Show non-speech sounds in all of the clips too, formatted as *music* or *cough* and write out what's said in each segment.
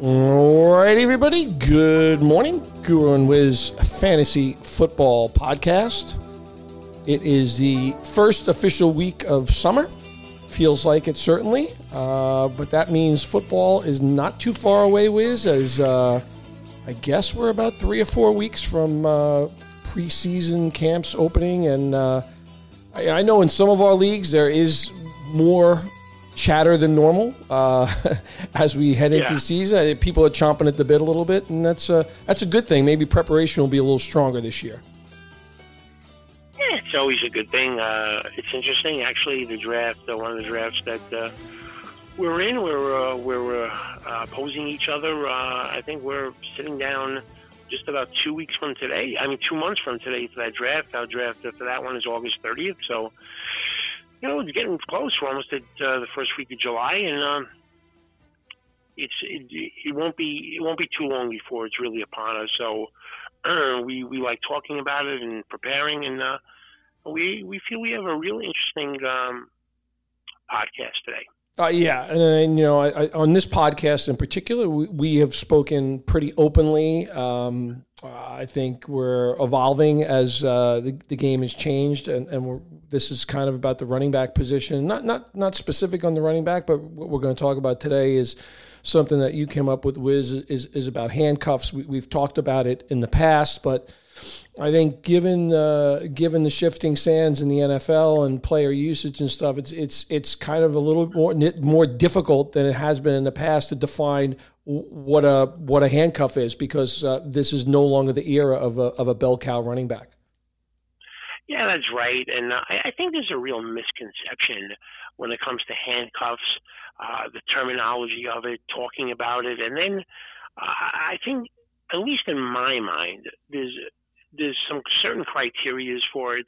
All right, everybody. Good morning. Guru and Wiz Fantasy Football Podcast. It is the first official week of summer. Feels like it certainly, uh, but that means football is not too far away. Wiz, as uh, I guess we're about three or four weeks from uh, preseason camps opening, and uh, I, I know in some of our leagues there is more chatter than normal uh, *laughs* as we head into Yeah. the season. People are chomping at the bit a little bit, and that's a that's a good thing. Maybe preparation will be a little stronger this year. Yeah, it's always a good thing. Uh, it's interesting, actually. The draft, uh, one of the drafts that uh, we're in, we're uh, we're uh, uh, opposing each other. Uh, I think we're sitting down just about two weeks from today. I mean, two months from today for that draft. Our draft for that one is August 30th. So, you know, it's getting close. We're almost at uh, the first week of July, and um, it's it, it won't be it won't be too long before it's really upon us. So. Uh, *clears throat* we we like talking about it and preparing, and uh, we we feel we have a really interesting um, podcast today. Uh, yeah, and, and you know, I, I, on this podcast in particular, we, we have spoken pretty openly. Um, uh, I think we're evolving as uh, the, the game has changed, and, and this is kind of about the running back position. Not not not specific on the running back, but what we're going to talk about today is something that you came up with. Wiz is is about handcuffs. We, we've talked about it in the past, but I think given uh, given the shifting sands in the NFL and player usage and stuff, it's it's it's kind of a little more more difficult than it has been in the past to define what a what a handcuff is because uh, this is no longer the era of a of a bell cow running back. Yeah, that's right, and uh, I, I think there's a real misconception when it comes to handcuffs, uh, the terminology of it, talking about it, and then uh, I think, at least in my mind, there's there's some certain criterias for it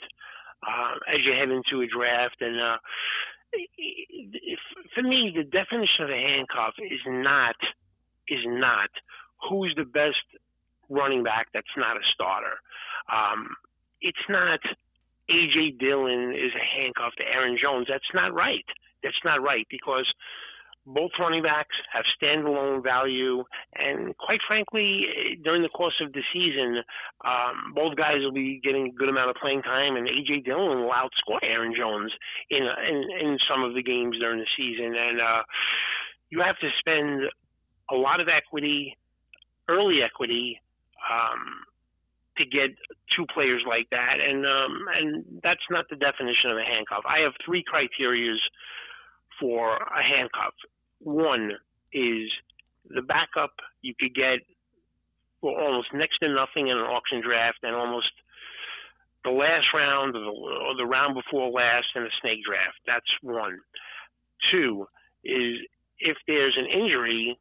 uh, as you head into a draft, and uh, if, for me, the definition of a handcuff is not is not who's the best running back that's not a starter. Um, it's not AJ Dillon is a handcuff to Aaron Jones. That's not right. That's not right because both running backs have standalone value, and quite frankly, during the course of the season, um, both guys will be getting a good amount of playing time, and AJ Dillon will outscore Aaron Jones in in, in some of the games during the season, and uh, you have to spend a lot of equity, early equity. Um, to get two players like that, and um, and that's not the definition of a handcuff. I have three criterias for a handcuff. One is the backup you could get for almost next to nothing in an auction draft, and almost the last round or the, or the round before last in a snake draft. That's one. Two is if there's an injury,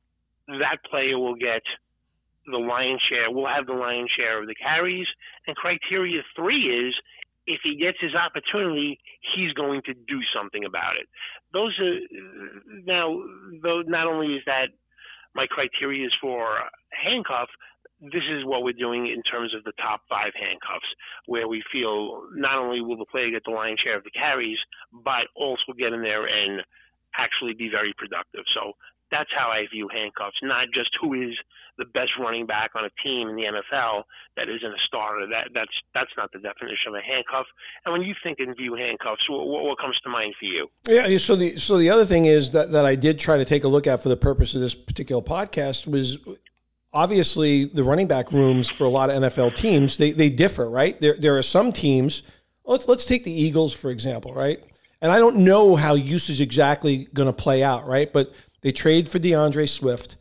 that player will get the lion's share, will have the lion's share of the carries. And criteria three is if he gets his opportunity, he's going to do something about it. Those are now, though, not only is that my criteria is for handcuff, this is what we're doing in terms of the top five handcuffs, where we feel not only will the player get the lion's share of the carries, but also get in there and actually be very productive. So that's how I view handcuffs, not just who is the best running back on a team in the NFL that isn't a starter. That that's that's not the definition of a handcuff. And when you think and view handcuffs, what, what comes to mind for you? Yeah. So the so the other thing is that that I did try to take a look at for the purpose of this particular podcast was obviously the running back rooms for a lot of NFL teams they they differ, right? There there are some teams. Let's let's take the Eagles for example, right? And I don't know how usage exactly going to play out, right? But they trade for DeAndre Swift.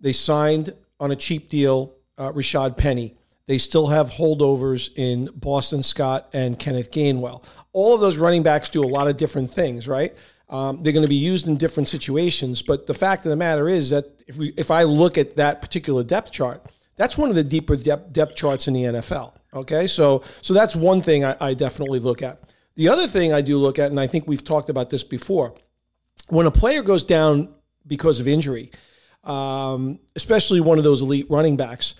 They signed on a cheap deal uh, Rashaad Penny. They still have holdovers in Boston Scott and Kenneth Gainwell. All of those running backs do a lot of different things, right? Um, they're going to be used in different situations. But the fact of the matter is that if we, if I look at that particular depth chart, that's one of the deeper depth, depth charts in the NFL. Okay, so so that's one thing I, I definitely look at. The other thing I do look at, and I think we've talked about this before, when a player goes down because of injury, um, especially one of those elite running backs,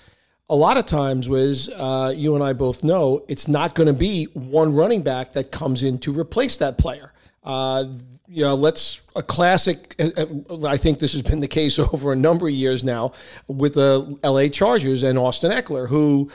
a lot of times, Wiz, uh, you and I both know it's not going to be one running back that comes in to replace that player. Uh, you know, let's a classic. Uh, uh, I think this has been the case *laughs* over a number of years now with the L.A. Chargers and Austin Ekeler, who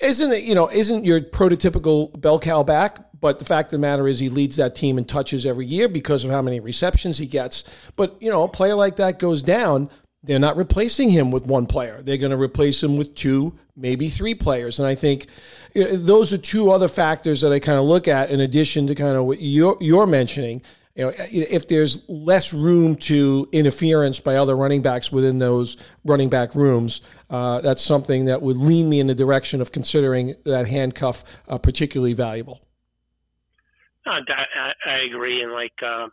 isn't you know isn't your prototypical bell cow back, but the fact of the matter is he leads that team in touches every year because of how many receptions he gets. But you know, a player like that goes down. They're not replacing him with one player. They're going to replace him with two, maybe three players. And I think those are two other factors that I kind of look at in addition to kind of what you're, you're mentioning you know, if there's less room to interference by other running backs within those running back rooms, uh, that's something that would lean me in the direction of considering that handcuff uh, particularly valuable. I, I agree, and like uh,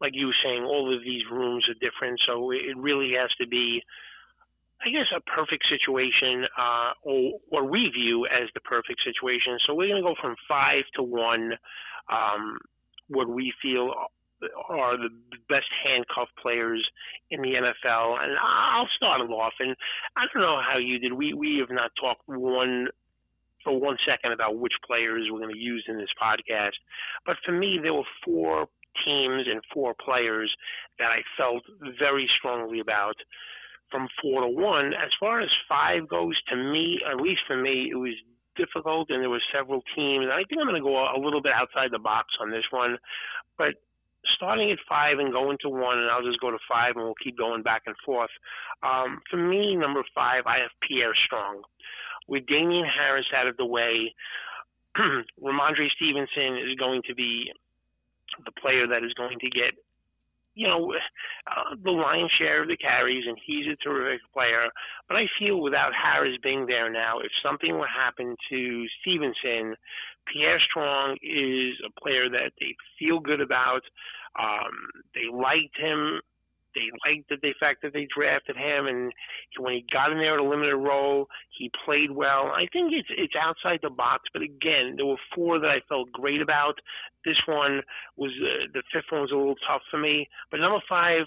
like you were saying, all of these rooms are different, so it really has to be, I guess, a perfect situation, uh, or what we view as the perfect situation. So we're going to go from five to one. Um, what we feel are the best handcuff players in the NFL. And I'll start it off. And I don't know how you did. We we have not talked one for one second about which players we're going to use in this podcast. But for me, there were four teams and four players that I felt very strongly about from four to one. As far as five goes, to me, at least for me, it was difficult, and there were several teams. I think I'm going to go a little bit outside the box on this one, but starting at five and going to one, and I'll just go to five, and we'll keep going back and forth. Um, for me, number five, I have Pierre Strong. With Damien Harris out of the way, *clears throat* Rhamondre Stevenson is going to be the player that is going to get, you know, uh, the lion's share of the carries, and he's a terrific player. But I feel without Harris being there now, if something would happen to Stevenson, Pierre Strong is a player that they feel good about. Um, they liked him. They liked the fact that they drafted him, and when he got in there at a limited role, he played well. I think it's it's outside the box, but again, there were four that I felt great about. This one was uh, the fifth one was a little tough for me, but number five,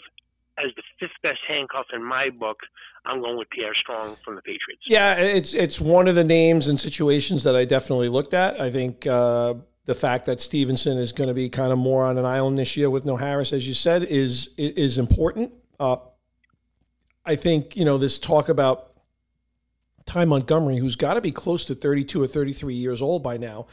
as the fifth best handcuff in my book, I'm going with Pierre Strong from the Patriots. Yeah, it's it's one of the names and situations that I definitely looked at. I think uh, the fact that Stevenson is going to be kind of more on an island this year with no Harris, as you said, is is important. Uh, I think you know this talk about Ty Montgomery, who's got to be close to 32 or 33 years old by now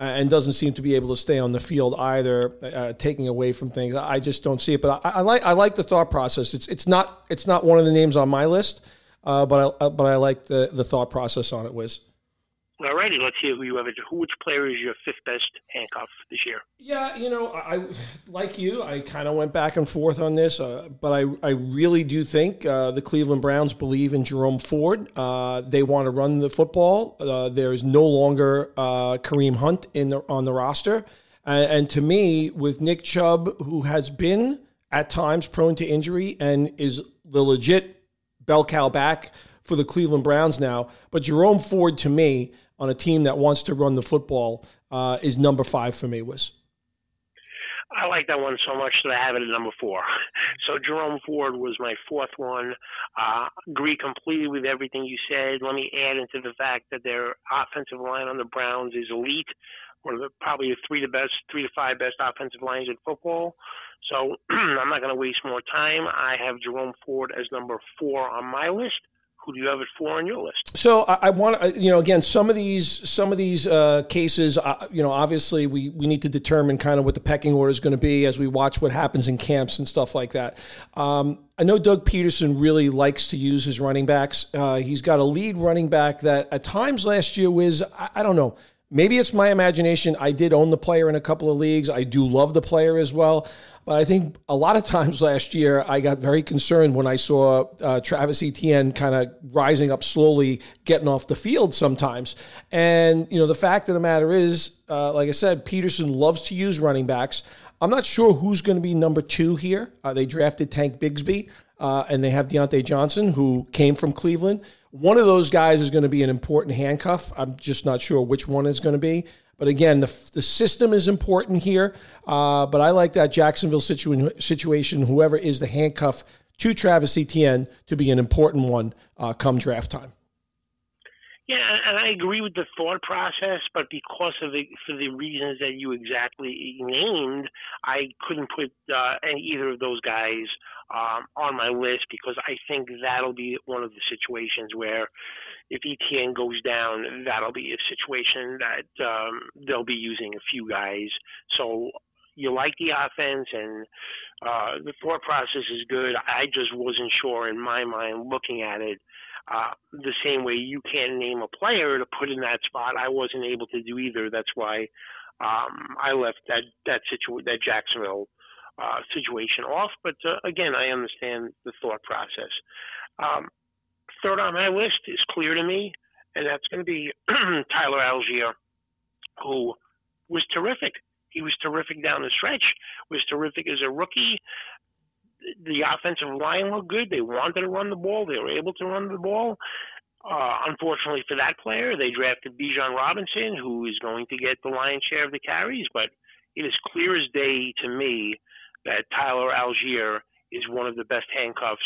uh, and doesn't seem to be able to stay on the field either, uh, taking away from things. I just don't see it. But I, I, like I like the thought process. It's it's not it's not one of the names on my list, uh, but I but I like the the thought process on it. Wiz. All righty, let's hear who you have. Who, Which player is your fifth best handcuff this year? Yeah, you know, I like you. I kind of went back and forth on this, uh, but I, I really do think uh, the Cleveland Browns believe in Jerome Ford. Uh, they want to run the football. Uh, there is no longer uh, Kareem Hunt in the, on the roster, and, and to me, with Nick Chubb, who has been at times prone to injury and is the legit bell cow back for the Cleveland Browns now, but Jerome Ford to me on a team that wants to run the football uh, is number five for me. Was I like that one so much that I have it at number four. *laughs* So Jerome Ford was my fourth one. Uh, agree completely with everything you said. Let me add into the fact that their offensive line on the Browns is elite. One of the probably the three to best, three to five best offensive lines in football. So *clears throat* I'm not going to waste more time. I have Jerome Ford as number four on my list who do you have it for on your list? So I, I want you know, again, some of these, some of these uh, cases, uh, you know, obviously we we need to determine kind of what the pecking order is going to be as we watch what happens in camps and stuff like that. Um, I know Doug Pederson really likes to use his running backs. Uh, he's got a lead running back that at times last year was, I, I don't know. Maybe it's my imagination. I did own the player in a couple of leagues. I do love the player as well. But I think a lot of *laughs* times last year, I got very concerned when I saw uh, Travis Etienne kind of rising up slowly, getting off the field sometimes. And, you know, the fact of the matter is, uh, like I said, Pederson loves to use running backs. I'm not sure who's going to be number two here. Uh, they drafted Tank Bigsby, uh, and they have Diontae Johnson, who came from Cleveland. One of those guys is going to be an important handcuff. I'm just not sure which one is going to be. But again, the, the system is important here. Uh, but I like that Jacksonville situ- situation, whoever is the handcuff to Travis Etienne, to be an important one uh, come draft time. Yeah, and I agree with the thought process, but because of the for the reasons that you exactly named, I couldn't put uh, any, either of those guys um, on my list because I think that'll be one of the situations where if Etienne goes down, that'll be a situation that um, they'll be using a few guys. So you like the offense and uh, the thought process is good. I just wasn't sure in my mind looking at it uh, the same way you can't name a player to put in that spot. I wasn't able to do either. That's why um, I left that that situ- that Jacksonville uh, situation off. But uh, again, I understand the thought process. Um, third on my list is clear to me, and that's going to be *clears throat* Tyler Allgeier, who was terrific. He was terrific down the stretch. Was terrific as a rookie the offensive line looked good. They wanted to run the ball. They were able to run the ball. Uh, unfortunately for that player, they drafted Bijan Robinson, who is going to get the lion's share of the carries. But it is clear as day to me that Tyler Allgeier is one of the best handcuffs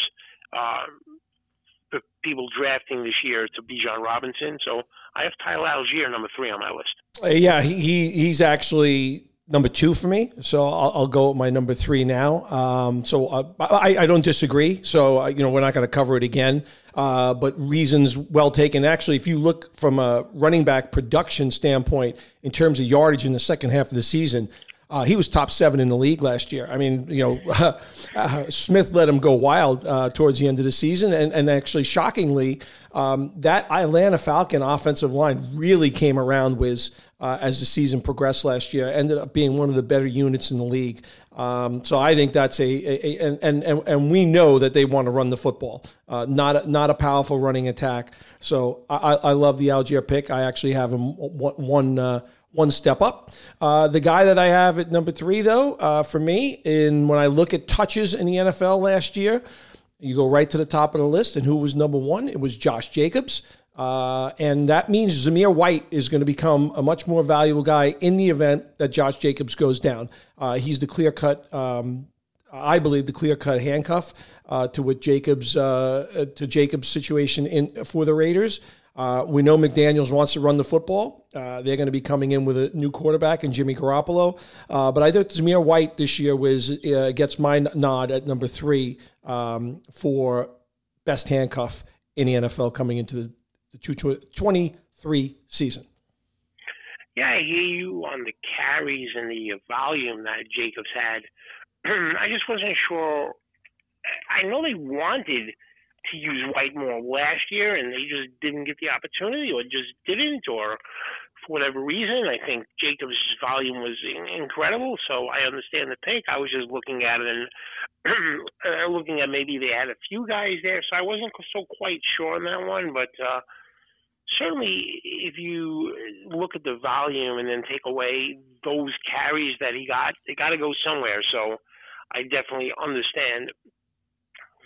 uh, for people drafting this year to Bijan Robinson. So I have Tyler Allgeier number three on my list. Uh, yeah, he he's actually number two for me. So I'll, I'll go my number three now. Um, so uh, I, I, don't disagree. So uh, you know we're not going to cover it again, uh, but reasons well taken. Actually, if you look from a running back production standpoint in terms of yardage in the second half of the season. Uh, he was top seven in the league last year. I mean, you know, *laughs* uh, Smith let him go wild uh, towards the end of the season, and, and actually, shockingly, um, that Atlanta Falcon offensive line really came around with uh, as the season progressed last year. Ended up being one of the better units in the league. Um, so I think that's a, a, a, and, and and we know that they want to run the football, uh, not a, not a powerful running attack. So I, I love the Allgeier pick. I actually have him one one, uh, one step up. Uh, the guy that I have at number three, though, uh, for me, in when I look at touches in the NFL last year, you go right to the top of the list, and who was number one? It was Josh Jacobs. Uh, and that means Zamir White is going to become a much more valuable guy in the event that Josh Jacobs goes down. Uh, he's the clear cut, um, I believe, the clear cut handcuff uh, to what Jacobs uh, to Jacobs' situation in for the Raiders. Uh, we know McDaniels wants to run the football. They're going to be coming in with a new quarterback and Jimmy Garoppolo. but I think Zamir White this year was gets my nod at number three um, for best handcuff in the NFL coming into the the 2023 season. Yeah, I hear you on the carries and the volume that Jacobs had. *clears throat* I just wasn't sure. I know they wanted to use White more last year, and they just didn't get the opportunity, or just didn't, or for whatever reason. I think Jacobs' volume was incredible, so I understand the pick. I was just looking at it and *clears throat* uh, looking at maybe they had a few guys there, so I wasn't so quite sure on that one, but. uh certainly if you look at the volume and then take away those carries that he got, they got to go somewhere. So I definitely understand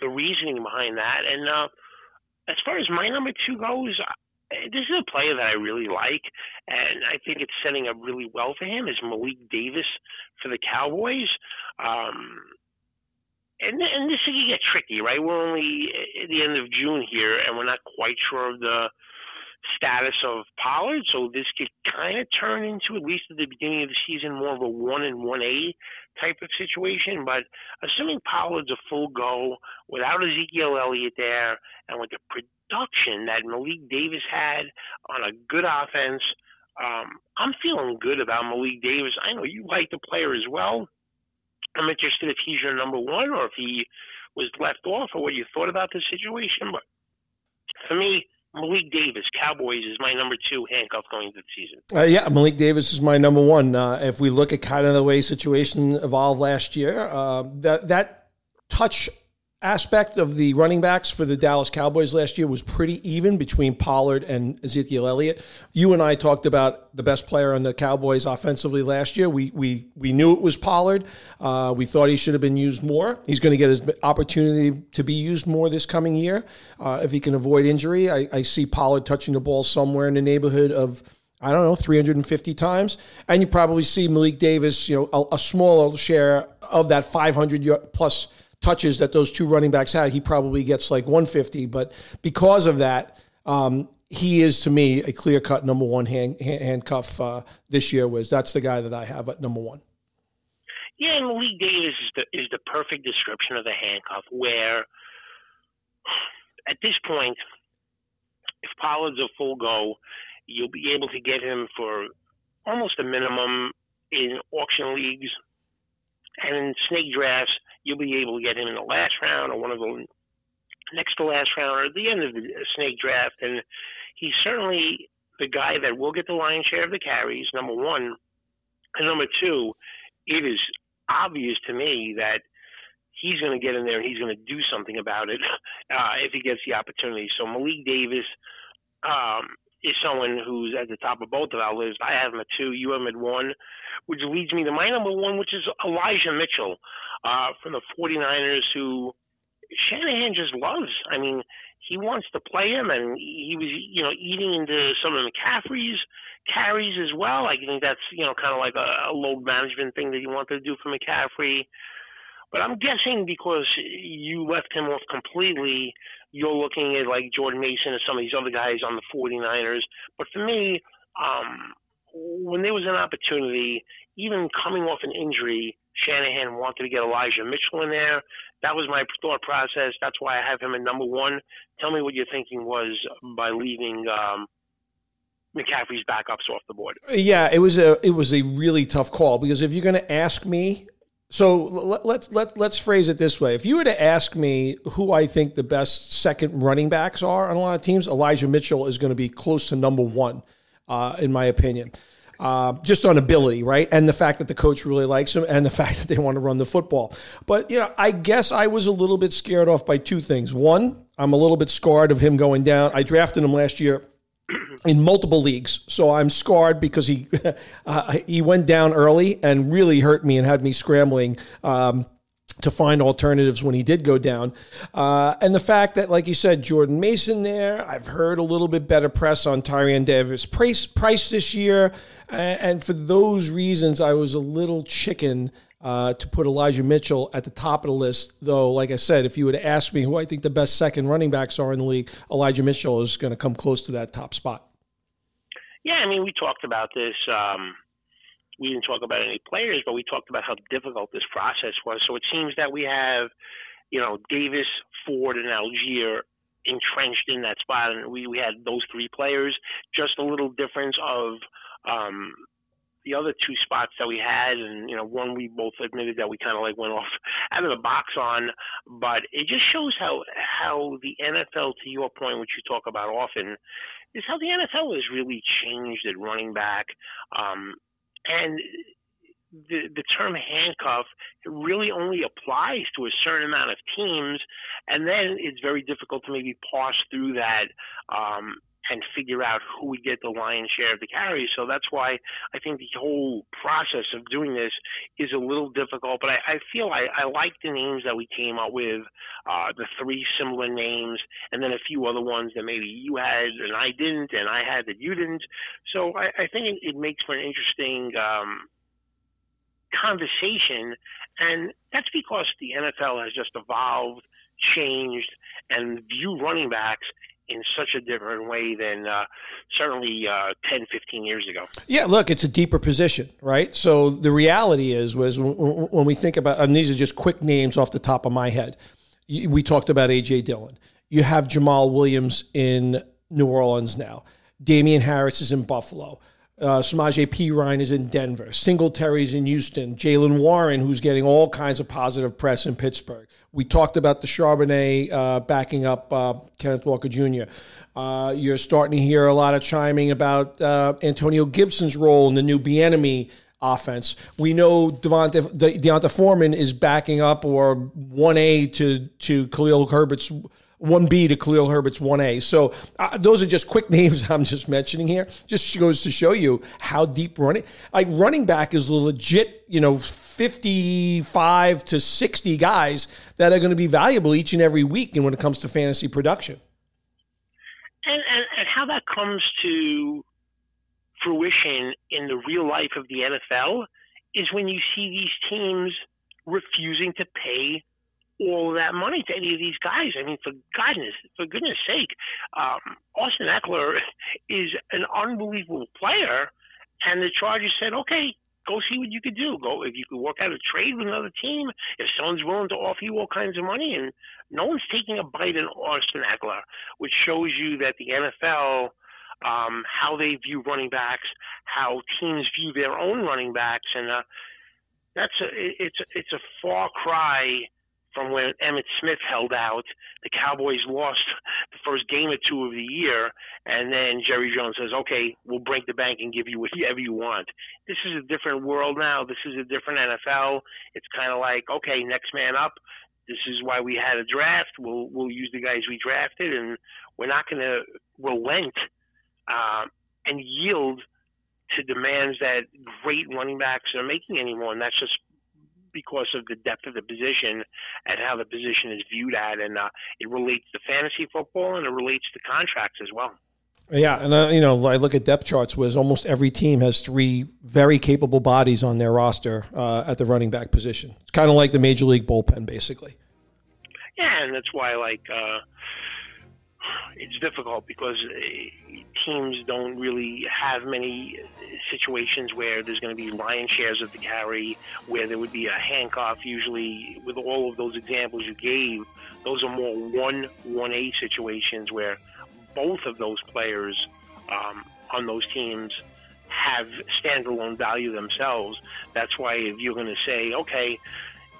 the reasoning behind that. And uh, as far as my number two goes, this is a player that I really like, and I think it's setting up really well for him. Is Malik Davis for the Cowboys? Um, and and this could get tricky, right? We're only at the end of June here, and we're not quite sure of the status of Pollard. So this could kind of turn into, at least at the beginning of the season, more of a one and one A type of situation. But assuming Pollard's a full go without Ezekiel Elliott there and with the production that Malik Davis had on a good offense, um, I'm feeling good about Malik Davis. I know you like the player as well. I'm interested if he's your number one or if he was left off or what you thought about the situation. But for me, Malik Davis, Cowboys, is my number two handcuff going into the season. Uh, yeah, Malik Davis is my number one. Uh, if we look at kind of the way situation evolved last year, uh, that that touch aspect of the running backs for the Dallas Cowboys last year was pretty even between Pollard and Ezekiel Elliott. You and I talked about the best player on the Cowboys offensively last year. We we we knew it was Pollard. Uh, we thought he should have been used more. He's going to get his opportunity to be used more this coming year uh, if he can avoid injury. I, I see Pollard touching the ball somewhere in the neighborhood of. I don't know, 350 times. And you probably see Malik Davis, you know, a, a share of that 500 plus touches that those two running backs had, he probably gets like 150. But because of that, um, he is to me a clear cut number one hand, hand, handcuff uh, this year. Was that's the guy that I have at number one. Yeah, and Malik Davis is the is the perfect description of the handcuff. Where *sighs* at this point, if Pollard's a full go, you'll be able to get him for almost a minimum in auction leagues and in snake drafts. You'll be able to get him in the last round or one of the next to last round or at the end of the snake draft. And he's certainly the guy that will get the lion's share of the carries, number one. And number two, it is obvious to me that he's going to get in there and he's going to do something about it *laughs* uh, if he gets the opportunity. So Malik Davis um, is someone who's at the top of both of our lists. I have him at two, you have him at one, which leads me to my number one, which is Elijah Mitchell uh, from the 49ers, who Shanahan just loves. I mean, he wants to play him, and he was, you know, eating into some of McCaffrey's carries as well. I think that's, you know, kind of like a, a load management thing that he wanted to do for McCaffrey. But I'm guessing because you left him off completely, you're looking at like Jordan Mason and some of these other guys on the 49ers. But for me, um, when there was an opportunity, even coming off an injury, Shanahan wanted to get Elijah Mitchell in there. That was my thought process. That's why I have him at number one. Tell me what your thinking was by leaving um, McCaffrey's backups off the board. Yeah, it was a it was a really tough call because if you're going to ask me, so let, let's let let's phrase it this way: if you were to ask me who I think the best second running backs are on a lot of teams, Elijah Mitchell is going to be close to number one, uh, in my opinion. Uh, just on ability, right? And the fact that the coach really likes him and the *laughs* fact that they want to run the football. But, you know, I guess I was a little bit scared off by two things. One, I'm a little bit scarred of him going down. I drafted him last year in multiple leagues. So I'm scarred because he *laughs* uh, he went down early and really hurt me and had me scrambling. Um, to find alternatives when he did go down. Uh, and the fact that, like you said, Jordan Mason there, I've heard a little bit better press on Tyrion Davis Price, Price this year. And for those reasons, I was a little chicken uh, to put Elijah Mitchell at the top of the list. Though, like I said, if you would ask me who I think the best second running backs are in the league, Elijah Mitchell is going to come close to that top spot. Yeah, I mean, we talked about this. Um, we didn't talk about any players, but we talked about how difficult this process was. So it seems that we have, you know, Davis, Ford, and Allgeier entrenched in that spot, and we, we had those three players. Just a little difference of um, the other two spots that we had, and you know, one we both admitted that we kind of like went *laughs* off out of the box on, but it just shows how how the NFL, to your point, which you talk about often, is how the NFL has really changed at running back, um, and the the term handcuff really only applies to a certain amount of teams, and then it's very difficult to maybe parse through that um, and figure out who would get the lion's share of the carries. So that's why I think the whole process of doing this is a little difficult. But I, I feel I, I like the names that we came up with, uh, the three similar names, and then a few other ones that maybe you had and I didn't, and I had that you didn't. So I, I think it, it makes for an interesting. Um, conversation and that's because the NFL has just evolved changed and view running backs in such a different way than uh, certainly uh, 10, 15 years ago. Yeah, look, it's a deeper position, right? So the reality is, was when we think about, and these are just quick names off the top of my head. We talked about AJ Dillon. You have Jamaal Williams in New Orleans now. Damien Harris is in Buffalo. Uh, Samaje Perine is in Denver. Singletary's in Houston. Jaylen Warren, who's getting all kinds of positive press in Pittsburgh. We talked about the Charbonnet uh, backing up uh, Kenneth Walker Jr. Uh, you're starting to hear a lot of chiming about uh, Antonio Gibson's role in the new Bieniemy offense. We know Devonta, De- D'Onta Foreman is backing up or 1A to, to Khalil Herbert's 1B to Khalil Herbert's 1A. So uh, those are just quick *laughs* names I'm just mentioning here. Just goes to show you how deep running, like running back is legit, you know, 55 to 60 guys that are going to be valuable each and every week and when it comes to fantasy production. And, and, and how that comes to fruition in the real life of the NFL is when you see these teams refusing to pay all that money to any of these guys. I mean, for goodness, for goodness sake, um, Austin Ekeler *laughs* is an unbelievable player, and the Chargers said, okay, go see what you could do. Go if you could work out a trade with another team. If someone's willing to offer you all kinds of money, and no one's taking a bite in Austin Ekeler, which shows you that the NFL. Um, how they view running backs, how teams view their own running backs, and uh, that's a it's it's a far cry from when Emmitt Smith held out. The Cowboys lost the first game or two of the year, and then Jerry Jones says, "Okay, we'll break the bank and give you whatever you want." This is a different world now. This is a different NFL. It's kind of like, okay, next man up. This is why we had a draft. We'll we'll use the guys we drafted, and we're not going to relent uh, and yield to demands that great running backs are making anymore, and that's just because of the depth of the position and how the position is viewed at, and uh, it relates to fantasy football and it relates to contracts as well. Yeah, and uh, you know, I look at depth charts. Was almost every team has three very capable bodies on their roster uh, at the running back position. It's kind of like the major league bullpen, basically. Yeah, and that's why, like, uh, it's difficult because uh, teams don't really have many situations where there's going to be lion shares of the carry, where there would be a handcuff. Usually, with all of those examples you gave, those are more one one A situations where both of those players um, on those teams have standalone value themselves. That's why if you're going to say, okay,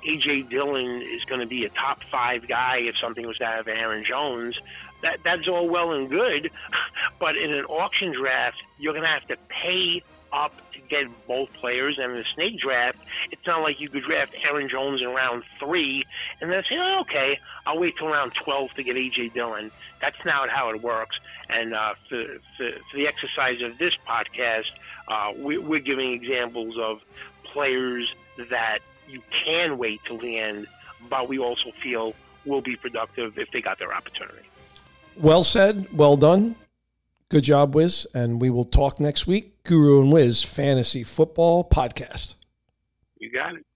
AJ Dillon is going to be a top five guy if something was to have Aaron Jones, that that's all well and good, *laughs* but in an auction draft, you're going to have to pay up to get both players. And in a snake draft, it's not like you could draft Aaron Jones in round three and then say, oh, okay, I'll wait till round 12 to get A.J. Dillon. That's not how it works. And uh, for, for, for the exercise of this podcast, uh, we, we're giving examples of players that you can wait till the end, but we also feel will be productive if they got their opportunity. Well said. Well done. Good job, Wiz. And we will talk next week. Guru and Wiz Fantasy Football Podcast. You got it.